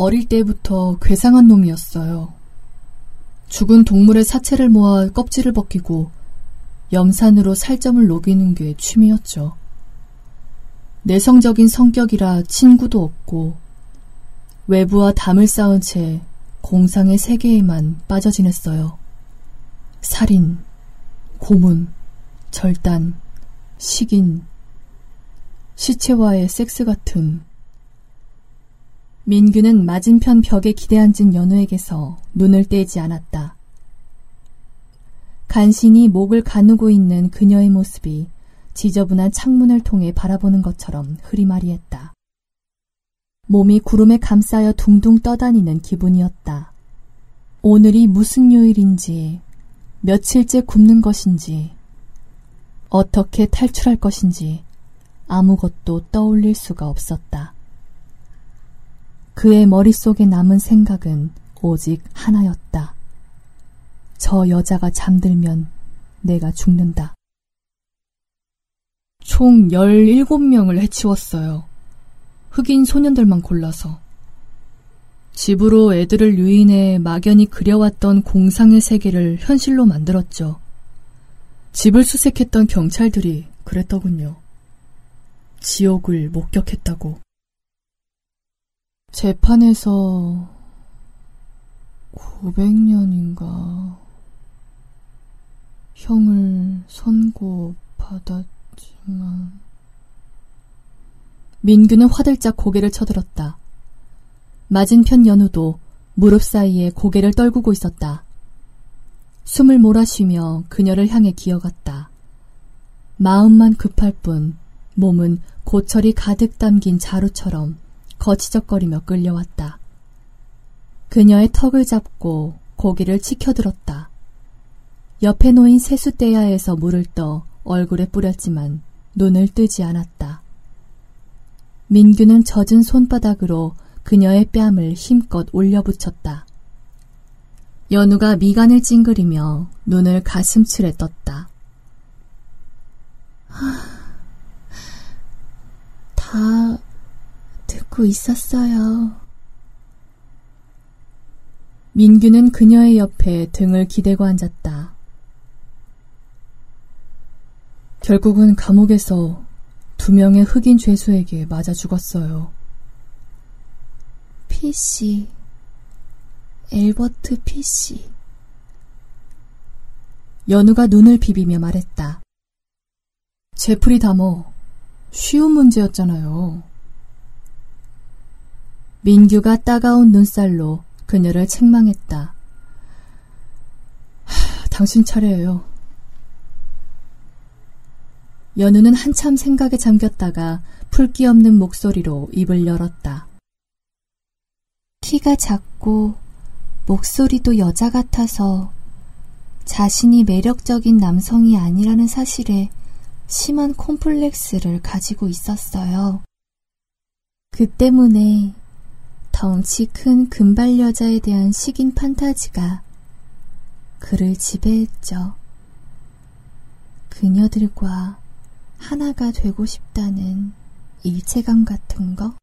어릴 때부터 괴상한 놈이었어요. 죽은 동물의 사체를 모아 껍질을 벗기고 염산으로 살점을 녹이는 게 취미였죠. 내성적인 성격이라 친구도 없고 외부와 담을 쌓은 채 공상의 세계에만 빠져 지냈어요. 살인, 고문, 절단, 식인, 시체와의 섹스 같은 민규는 맞은편 벽에 기대앉은 연우에게서 눈을 떼지 않았다. 간신히 목을 가누고 있는 그녀의 모습이 지저분한 창문을 통해 바라보는 것처럼 흐리마리했다. 몸이 구름에 감싸여 둥둥 떠다니는 기분이었다. 오늘이 무슨 요일인지, 며칠째 굶는 것인지, 어떻게 탈출할 것인지 아무것도 떠올릴 수가 없었다. 그의 머릿속에 남은 생각은 오직 하나였다. 저 여자가 잠들면 내가 죽는다. 총 17명을 해치웠어요. 흑인 소년들만 골라서. 집으로 애들을 유인해 막연히 그려왔던 공상의 세계를 현실로 만들었죠. 집을 수색했던 경찰들이 그랬더군요. 지옥을 목격했다고. 재판에서 900년인가 형을 선고받았지만 민규는 화들짝 고개를 쳐들었다. 맞은편 연우도 무릎 사이에 고개를 떨구고 있었다. 숨을 몰아쉬며 그녀를 향해 기어갔다. 마음만 급할 뿐 몸은 고철이 가득 담긴 자루처럼 거치적거리며 끌려왔다. 그녀의 턱을 잡고 고개를 치켜들었다. 옆에 놓인 세숫대야에서 물을 떠 얼굴에 뿌렸지만 눈을 뜨지 않았다. 민규는 젖은 손바닥으로 그녀의 뺨을 힘껏 올려붙였다. 연우가 미간을 찡그리며 눈을 가슴칠에 떴다. 다 듣고 있었어요. 민규는 그녀의 옆에 등을 기대고 앉았다. 결국은 감옥에서 두 명의 흑인 죄수에게 맞아 죽었어요. 피씨, 엘버트 피씨. 연우가 눈을 비비며 말했다. 제프리 다머, 쉬운 문제였잖아요. 민규가 따가운 눈살로 그녀를 책망했다. 하, 당신 차례예요. 연우는 한참 생각에 잠겼다가 풀기 없는 목소리로 입을 열었다. 키가 작고 목소리도 여자 같아서 자신이 매력적인 남성이 아니라는 사실에 심한 콤플렉스를 가지고 있었어요. 그 때문에 덩치 큰 금발 여자에 대한 식인 판타지가 그를 지배했죠. 그녀들과 하나가 되고 싶다는 일체감 같은 거?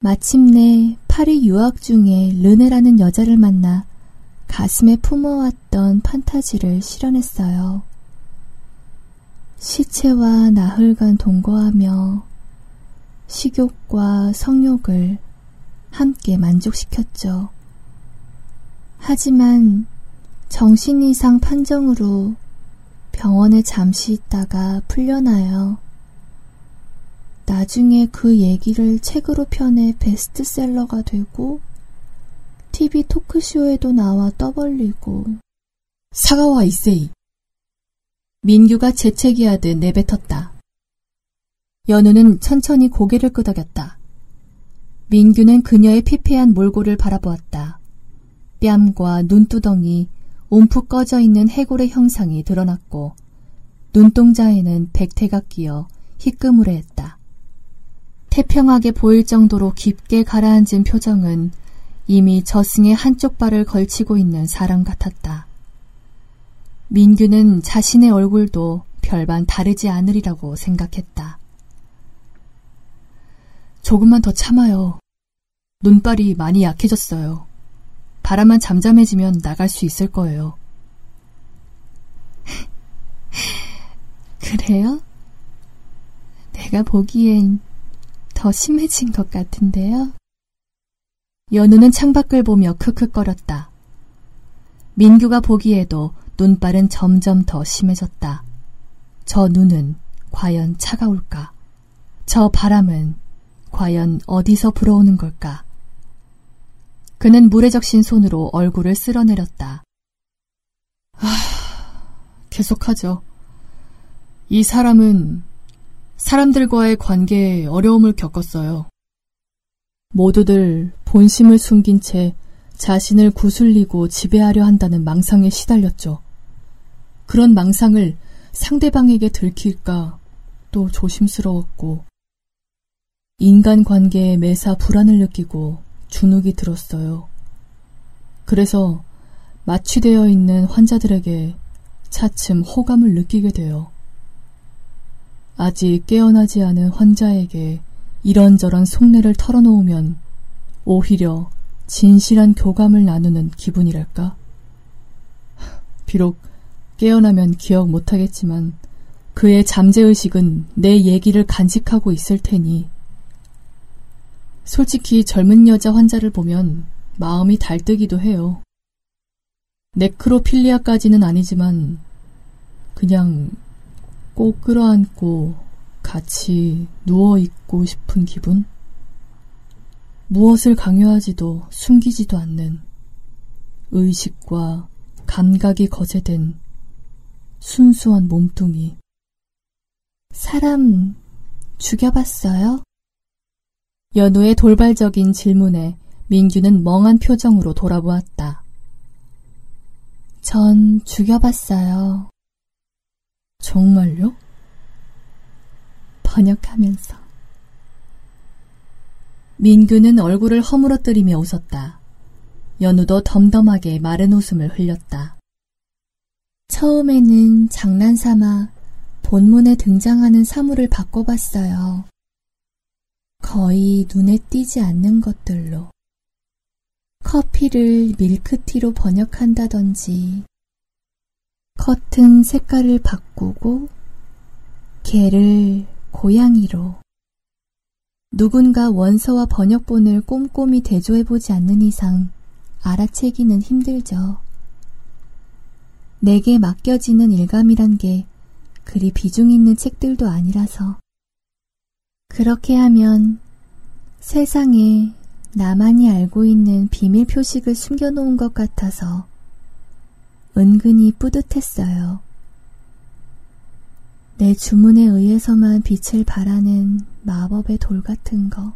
마침내 파리 유학 중에 르네라는 여자를 만나 가슴에 품어왔던 판타지를 실현했어요. 시체와 나흘간 동거하며 식욕과 성욕을 함께 만족시켰죠. 하지만 정신 이상 판정으로 병원에 잠시 있다가 풀려나요. 나중에 그 얘기를 책으로 펴내 베스트셀러가 되고 TV 토크쇼에도 나와 떠벌리고 사가와 이세이 민규가 재채기하듯 내뱉었다. 연우는 천천히 고개를 끄덕였다. 민규는 그녀의 피폐한 몰골을 바라보았다. 뺨과 눈두덩이, 움푹 꺼져 있는 해골의 형상이 드러났고 눈동자에는 백태가 끼어 희끄무레했다. 태평하게 보일 정도로 깊게 가라앉은 표정은 이미 저승의 한쪽 발을 걸치고 있는 사람 같았다. 민규는 자신의 얼굴도 별반 다르지 않으리라고 생각했다. 조금만 더 참아요. 눈발이 많이 약해졌어요. 바람만 잠잠해지면 나갈 수 있을 거예요. 그래요? 내가 보기엔 더 심해진 것 같은데요? 연우는 창밖을 보며 크크거렸다. 민규가 보기에도 눈발은 점점 더 심해졌다. 저 눈은 과연 차가울까? 저 바람은 과연 어디서 불어오는 걸까? 그는 물에 적신 손으로 얼굴을 쓸어내렸다. 아, 계속하죠. 이 사람은 사람들과의 관계에 어려움을 겪었어요. 모두들 본심을 숨긴 채 자신을 구슬리고 지배하려 한다는 망상에 시달렸죠. 그런 망상을 상대방에게 들킬까 또 조심스러웠고, 인간 관계에 매사 불안을 느끼고 주눅이 들었어요. 그래서 마취되어 있는 환자들에게 차츰 호감을 느끼게 돼요. 아직 깨어나지 않은 환자에게 이런저런 속내를 털어놓으면 오히려 진실한 교감을 나누는 기분이랄까? 비록 깨어나면 기억 못하겠지만 그의 잠재의식은 내 얘기를 간직하고 있을 테니 솔직히 젊은 여자 환자를 보면 마음이 달뜨기도 해요. 네크로필리아까지는 아니지만 그냥 꼭 끌어안고 같이 누워있고 싶은 기분? 무엇을 강요하지도 숨기지도 않는 의식과 감각이 거제된 순수한 몸뚱이. 사람 죽여봤어요? 연우의 돌발적인 질문에 민규는 멍한 표정으로 돌아보았다. 전 죽여봤어요. 정말요? 번역하면서. 민규는 얼굴을 허물어뜨리며 웃었다. 연우도 덤덤하게 마른 웃음을 흘렸다. 처음에는 장난삼아 본문에 등장하는 사물을 바꿔봤어요. 거의 눈에 띄지 않는 것들로. 커피를 밀크티로 번역한다든지, 커튼 색깔을 바꾸고 개를 고양이로 누군가 원서와 번역본을 꼼꼼히 대조해보지 않는 이상 알아채기는 힘들죠. 내게 맡겨지는 일감이란 게 그리 비중 있는 책들도 아니라서. 그렇게 하면 세상에 나만이 알고 있는 비밀 표식을 숨겨놓은 것 같아서 은근히 뿌듯했어요. 내 주문에 의해서만 빛을 발하는 마법의 돌 같은 거.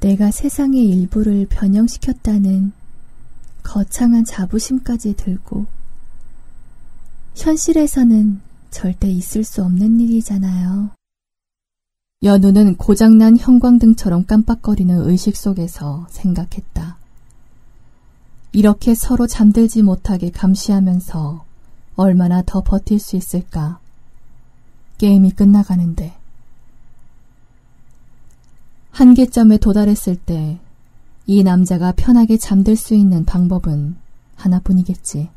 내가 세상의 일부를 변형시켰다는 거창한 자부심까지 들고, 현실에서는 절대 있을 수 없는 일이잖아요. 연우는 고장난 형광등처럼 깜빡거리는 의식 속에서 생각했다. 이렇게 서로 잠들지 못하게 감시하면서 얼마나 더 버틸 수 있을까? 게임이 끝나가는데. 한계점에 도달했을 때 이 남자가 편하게 잠들 수 있는 방법은 하나뿐이겠지.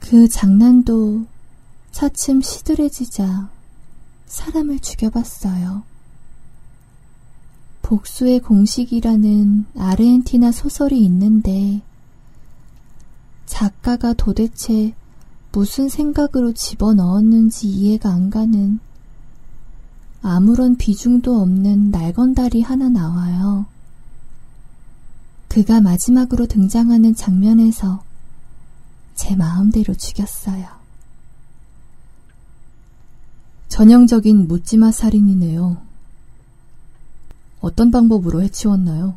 그 장난도 차츰 시들해지자 사람을 죽여봤어요. 복수의 공식이라는 아르헨티나 소설이 있는데 작가가 도대체 무슨 생각으로 집어넣었는지 이해가 안 가는 아무런 비중도 없는 날건다리 하나 나와요. 그가 마지막으로 등장하는 장면에서 제 마음대로 죽였어요. 전형적인 묻지마 살인이네요. 어떤 방법으로 해치웠나요?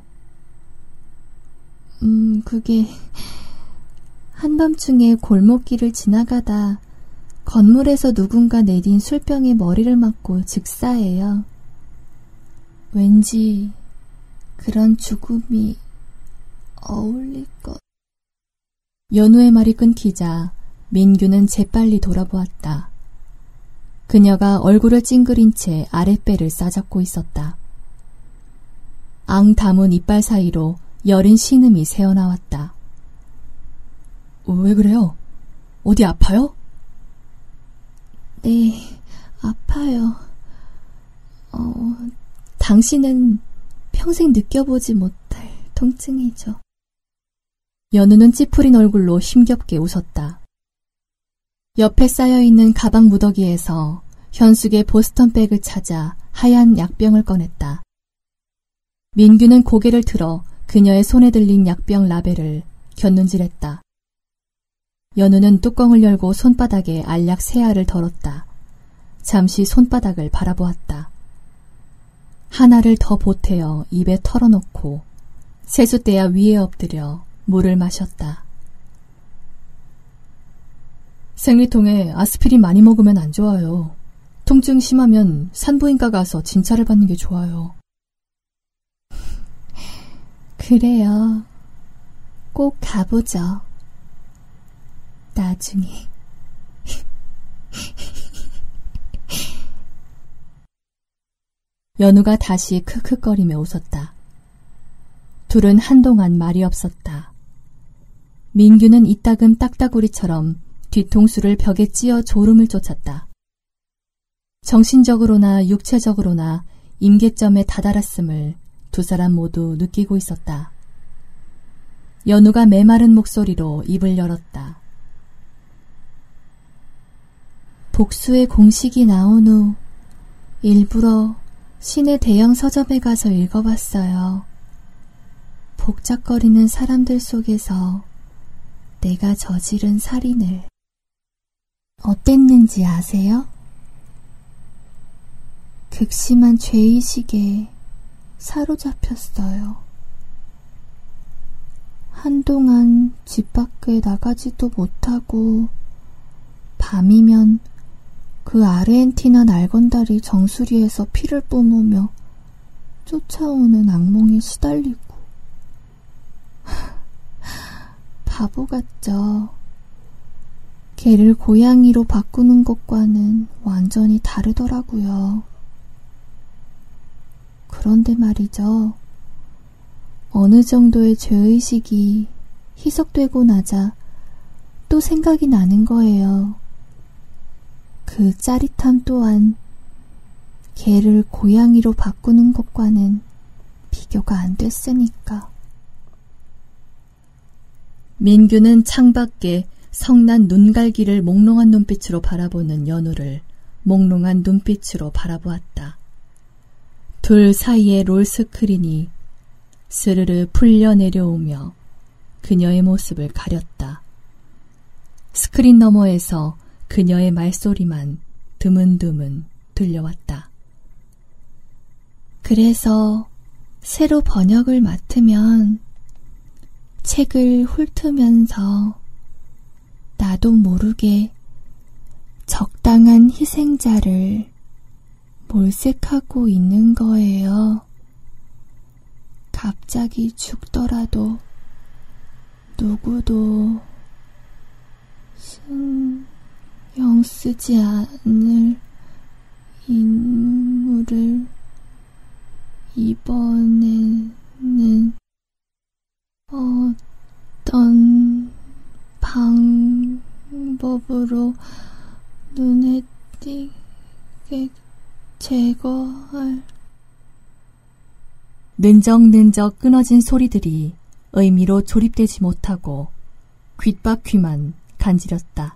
음, 그게 한밤중에 골목길을 지나가다 건물에서 누군가 내린 술병에 머리를 맞고 즉사해요. 왠지 그런 죽음이 어울릴 것. 연우의 말이 끊기자 민규는 재빨리 돌아보았다. 그녀가 얼굴을 찡그린 채 아랫배를 싸잡고 있었다. 앙 담은 이빨 사이로 여린 신음이 새어나왔다. 왜 그래요? 어디 아파요? 네, 아파요. 어, 당신은 평생 느껴보지 못할 통증이죠. 연우는 찌푸린 얼굴로 힘겹게 웃었다. 옆에 쌓여있는 가방 무더기에서 현숙의 보스턴백을 찾아 하얀 약병을 꺼냈다. 민규는 고개를 들어 그녀의 손에 들린 약병 라벨을 곁눈질했다. 연우는 뚜껑을 열고 손바닥에 알약 세 알을 덜었다. 잠시 손바닥을 바라보았다. 하나를 더 보태어 입에 털어놓고 세숫대야 위에 엎드려 물을 마셨다. 생리통에 아스피린 많이 먹으면 안 좋아요. 통증 심하면 산부인과 가서 진찰을 받는 게 좋아요. 그래요. 꼭 가보죠. 나중에. 연우가 다시 크크거리며 웃었다. 둘은 한동안 말이 없었다. 민규는 이따금 딱따구리처럼 뒤통수를 벽에 찧어 졸음을 쫓았다. 정신적으로나 육체적으로나 임계점에 다다랐음을 두 사람 모두 느끼고 있었다. 연우가 메마른 목소리로 입을 열었다. 복수의 공식이 나온 후 일부러 시내 대형 서점에 가서 읽어봤어요. 복잡거리는 사람들 속에서 내가 저지른 살인을 어땠는지 아세요? 극심한 죄의식에 사로잡혔어요. 한동안 집 밖에 나가지도 못하고 밤이면 그 아르헨티나 날건달이 정수리에서 피를 뿜으며 쫓아오는 악몽에 시달리고 바보 같죠. 개를 고양이로 바꾸는 것과는 완전히 다르더라고요. 그런데 말이죠. 어느 정도의 죄의식이 희석되고 나자 또 생각이 나는 거예요. 그 짜릿함 또한 개를 고양이로 바꾸는 것과는 비교가 안 됐으니까. 민규는 창밖에 성난 눈갈기를 몽롱한 눈빛으로 바라보는 연우를 몽롱한 눈빛으로 바라보았다. 둘 사이의 롤스크린이 스르르 풀려 내려오며 그녀의 모습을 가렸다. 스크린 너머에서 그녀의 말소리만 드문드문 들려왔다. 그래서 새로 번역을 맡으면 책을 훑으면서 나도 모르게 적당한 희생자를 몰색하고 있는 거예요. 갑자기 죽더라도 누구도 신경 쓰지 않을 인물을 이번에는 어떤 방법으로 눈에 띄게 제거할 는적는적 끊어진 소리들이 의미로 조립되지 못하고 귓바퀴만 간지렸다.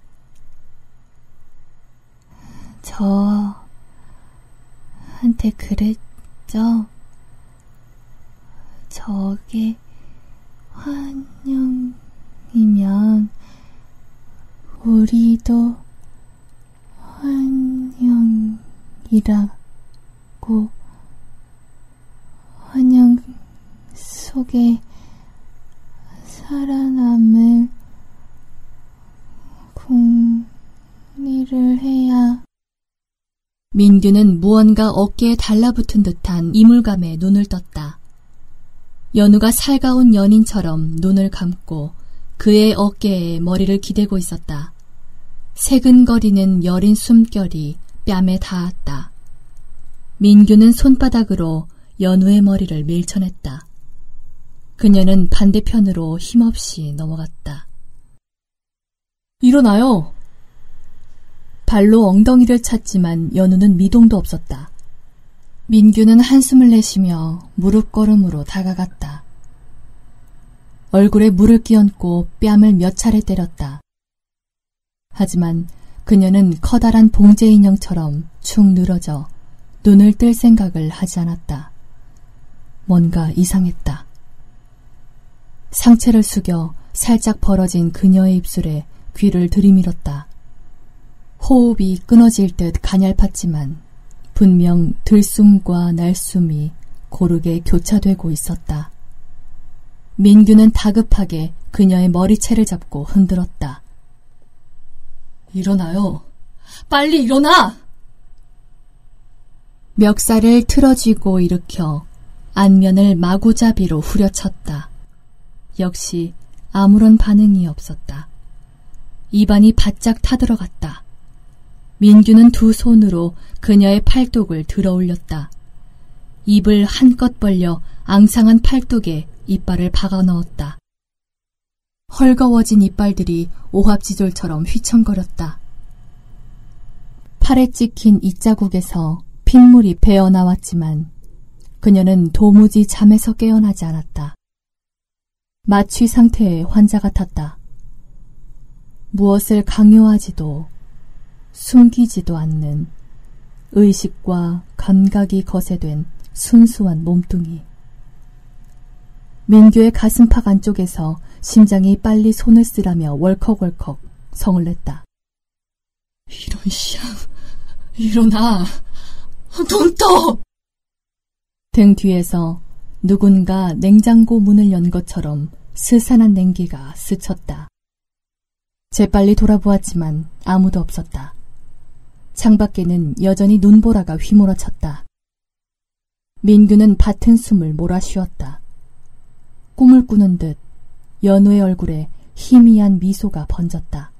저한테 그랬죠? 저게 환영이면 우리도 환영이라고 환영 속에 살아남을 궁리를 해야 민규는 무언가 어깨에 달라붙은 듯한 이물감에 눈을 떴다. 연우가 살가운 연인처럼 눈을 감고 그의 어깨에 머리를 기대고 있었다. 새근거리는 여린 숨결이 뺨에 닿았다. 민규는 손바닥으로 연우의 머리를 밀쳐냈다. 그녀는 반대편으로 힘없이 넘어갔다. 일어나요! 발로 엉덩이를 찼지만 연우는 미동도 없었다. 민규는 한숨을 내쉬며 무릎 걸음으로 다가갔다. 얼굴에 물을 끼얹고 뺨을 몇 차례 때렸다. 하지만 그녀는 커다란 봉제 인형처럼 축 늘어져 눈을 뜰 생각을 하지 않았다. 뭔가 이상했다. 상체를 숙여 살짝 벌어진 그녀의 입술에 귀를 들이밀었다. 호흡이 끊어질 듯 가냘팠지만 분명 들숨과 날숨이 고르게 교차되고 있었다. 민규는 다급하게 그녀의 머리채를 잡고 흔들었다. 일어나요. 빨리 일어나! 멱살을 틀어쥐고 일으켜 안면을 마구잡이로 후려쳤다. 역시 아무런 반응이 없었다. 입안이 바짝 타들어갔다. 민규는 두 손으로 그녀의 팔뚝을 들어 올렸다. 입을 한껏 벌려 앙상한 팔뚝에 이빨을 박아 넣었다. 헐거워진 이빨들이 오합지졸처럼 휘청거렸다. 팔에 찍힌 이자국에서 핏물이 배어 나왔지만 그녀는 도무지 잠에서 깨어나지 않았다. 마취 상태의 환자 같았다. 무엇을 강요하지도 숨기지도 않는 의식과 감각이 거세된 순수한 몸뚱이. 민규의 가슴팍 안쪽에서 심장이 빨리 손을 쓰라며 월컥월컥 성을 냈다. 이런 샹, 일어나, 눈 떠! 등 뒤에서 누군가 냉장고 문을 연 것처럼 스산한 냉기가 스쳤다. 재빨리 돌아보았지만 아무도 없었다. 창밖에는 여전히 눈보라가 휘몰아쳤다. 민규는 밭은 숨을 몰아쉬었다. 꿈을 꾸는 듯 연우의 얼굴에 희미한 미소가 번졌다.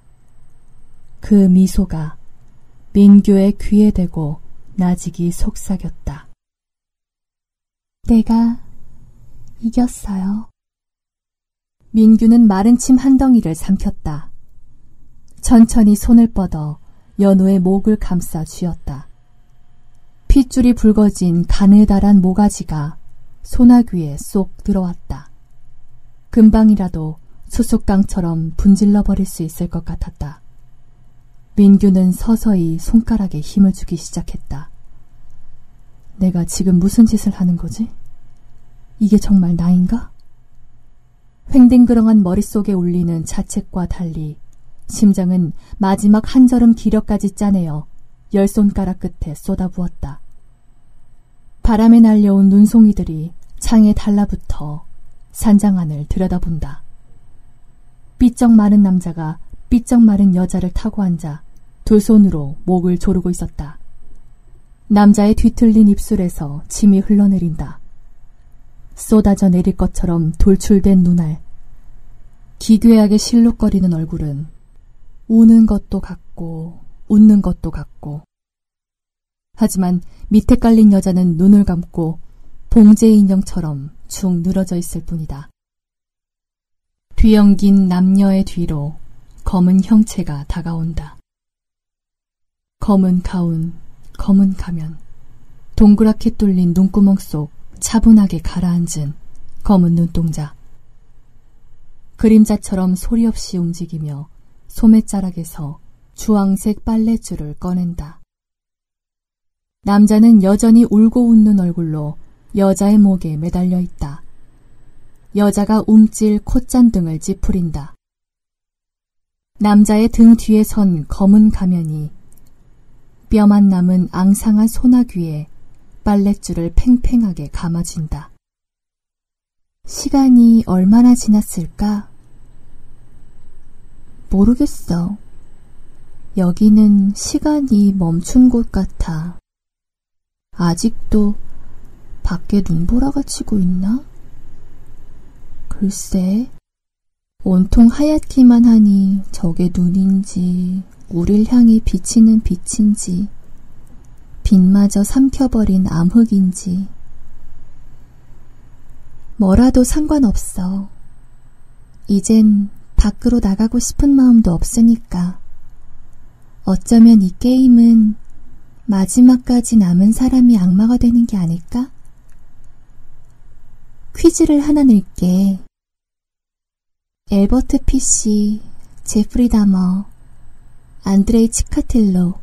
그 미소가 민규의 귀에 대고 나직이 속삭였다. 내가 이겼어요. 민규는 마른 침 한 덩이를 삼켰다. 천천히 손을 뻗어 연우의 목을 감싸 쥐었다. 핏줄이 붉어진 가느다란 모가지가 소나귀에 쏙 들어왔다. 금방이라도 수수깡처럼 분질러 버릴 수 있을 것 같았다. 민규는 서서히 손가락에 힘을 주기 시작했다. 내가 지금 무슨 짓을 하는 거지? 이게 정말 나인가? 횡댕그렁한 머릿속에 울리는 자책과 달리 심장은 마지막 한 걸음 기력까지 짜내어 열 손가락 끝에 쏟아부었다. 바람에 날려온 눈송이들이 창에 달라붙어 산장 안을 들여다본다. 삐쩍 마른 남자가 삐쩍 마른 여자를 타고 앉아 두 손으로 목을 조르고 있었다. 남자의 뒤틀린 입술에서 침이 흘러내린다. 쏟아져 내릴 것처럼 돌출된 눈알, 기괴하게 실룩거리는 얼굴은 우는 것도 같고 웃는 것도 같고 하지만 밑에 깔린 여자는 눈을 감고 봉제 인형처럼 축 늘어져 있을 뿐이다. 뒤엉긴 남녀의 뒤로 검은 형체가 다가온다. 검은 가운, 검은 가면, 동그랗게 뚫린 눈구멍 속 차분하게 가라앉은 검은 눈동자. 그림자처럼 소리 없이 움직이며 소매자락에서 주황색 빨래줄을 꺼낸다. 남자는 여전히 울고 웃는 얼굴로 여자의 목에 매달려 있다. 여자가 움찔 콧잔 등을 찌푸린다. 남자의 등 뒤에 선 검은 가면이 뼈만 남은 앙상한 소나귀에 빨랫줄을 팽팽하게 감아진다. 시간이 얼마나 지났을까? 모르겠어. 여기는 시간이 멈춘 곳 같아. 아직도 밖에 눈보라가 치고 있나? 글쎄, 온통 하얗기만 하니 저게 눈인지 우릴 향해 비치는 빛인지 빛마저 삼켜버린 암흑인지. 뭐라도 상관없어. 이젠 밖으로 나가고 싶은 마음도 없으니까. 어쩌면 이 게임은 마지막까지 남은 사람이 악마가 되는 게 아닐까? 퀴즈를 하나 낼게. 엘버트 피시, 제프리 다머, 안드레이 치카틸로,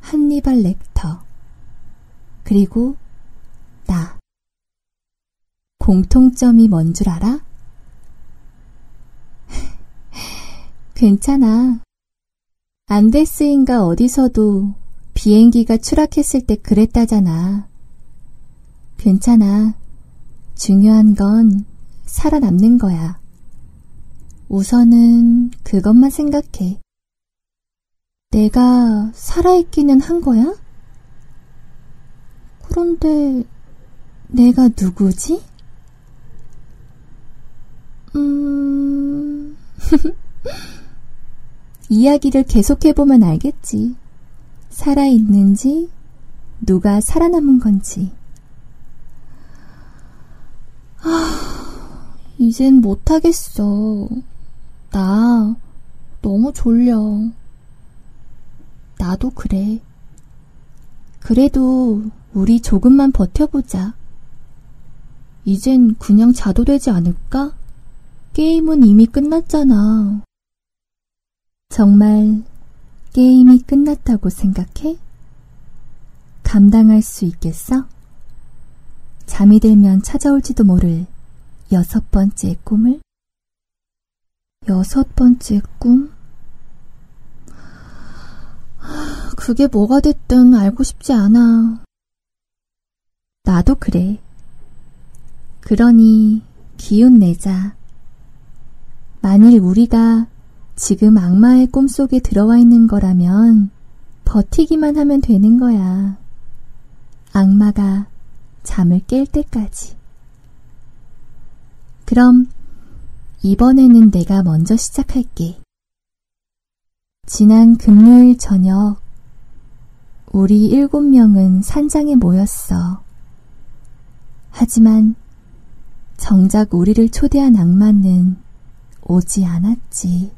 한니발 렉터, 그리고 나. 공통점이 뭔 줄 알아? 괜찮아. 안데스인가 어디서도 비행기가 추락했을 때 그랬다잖아. 괜찮아. 중요한 건 살아남는 거야. 우선은 그것만 생각해. 내가 살아있기는 한 거야? 그런데 내가 누구지? 음... 이야기를 계속해보면 알겠지. 살아있는지, 누가 살아남은 건지. 아, 이젠 못하겠어. 나 너무 졸려. 나도 그래. 그래도 우리 조금만 버텨보자. 이젠 그냥 자도 되지 않을까? 게임은 이미 끝났잖아. 정말 게임이 끝났다고 생각해? 감당할 수 있겠어? 잠이 들면 찾아올지도 모를 여섯 번째 꿈을? 여섯 번째 꿈? 그게 뭐가 됐든 알고 싶지 않아. 나도 그래. 그러니 기운 내자. 만일 우리가 지금 악마의 꿈속에 들어와 있는 거라면 버티기만 하면 되는 거야. 악마가 잠을 깰 때까지. 그럼 이번에는 내가 먼저 시작할게. 지난 금요일 저녁, 우리 일곱 명은 산장에 모였어. 하지만 정작 우리를 초대한 악마는 오지 않았지.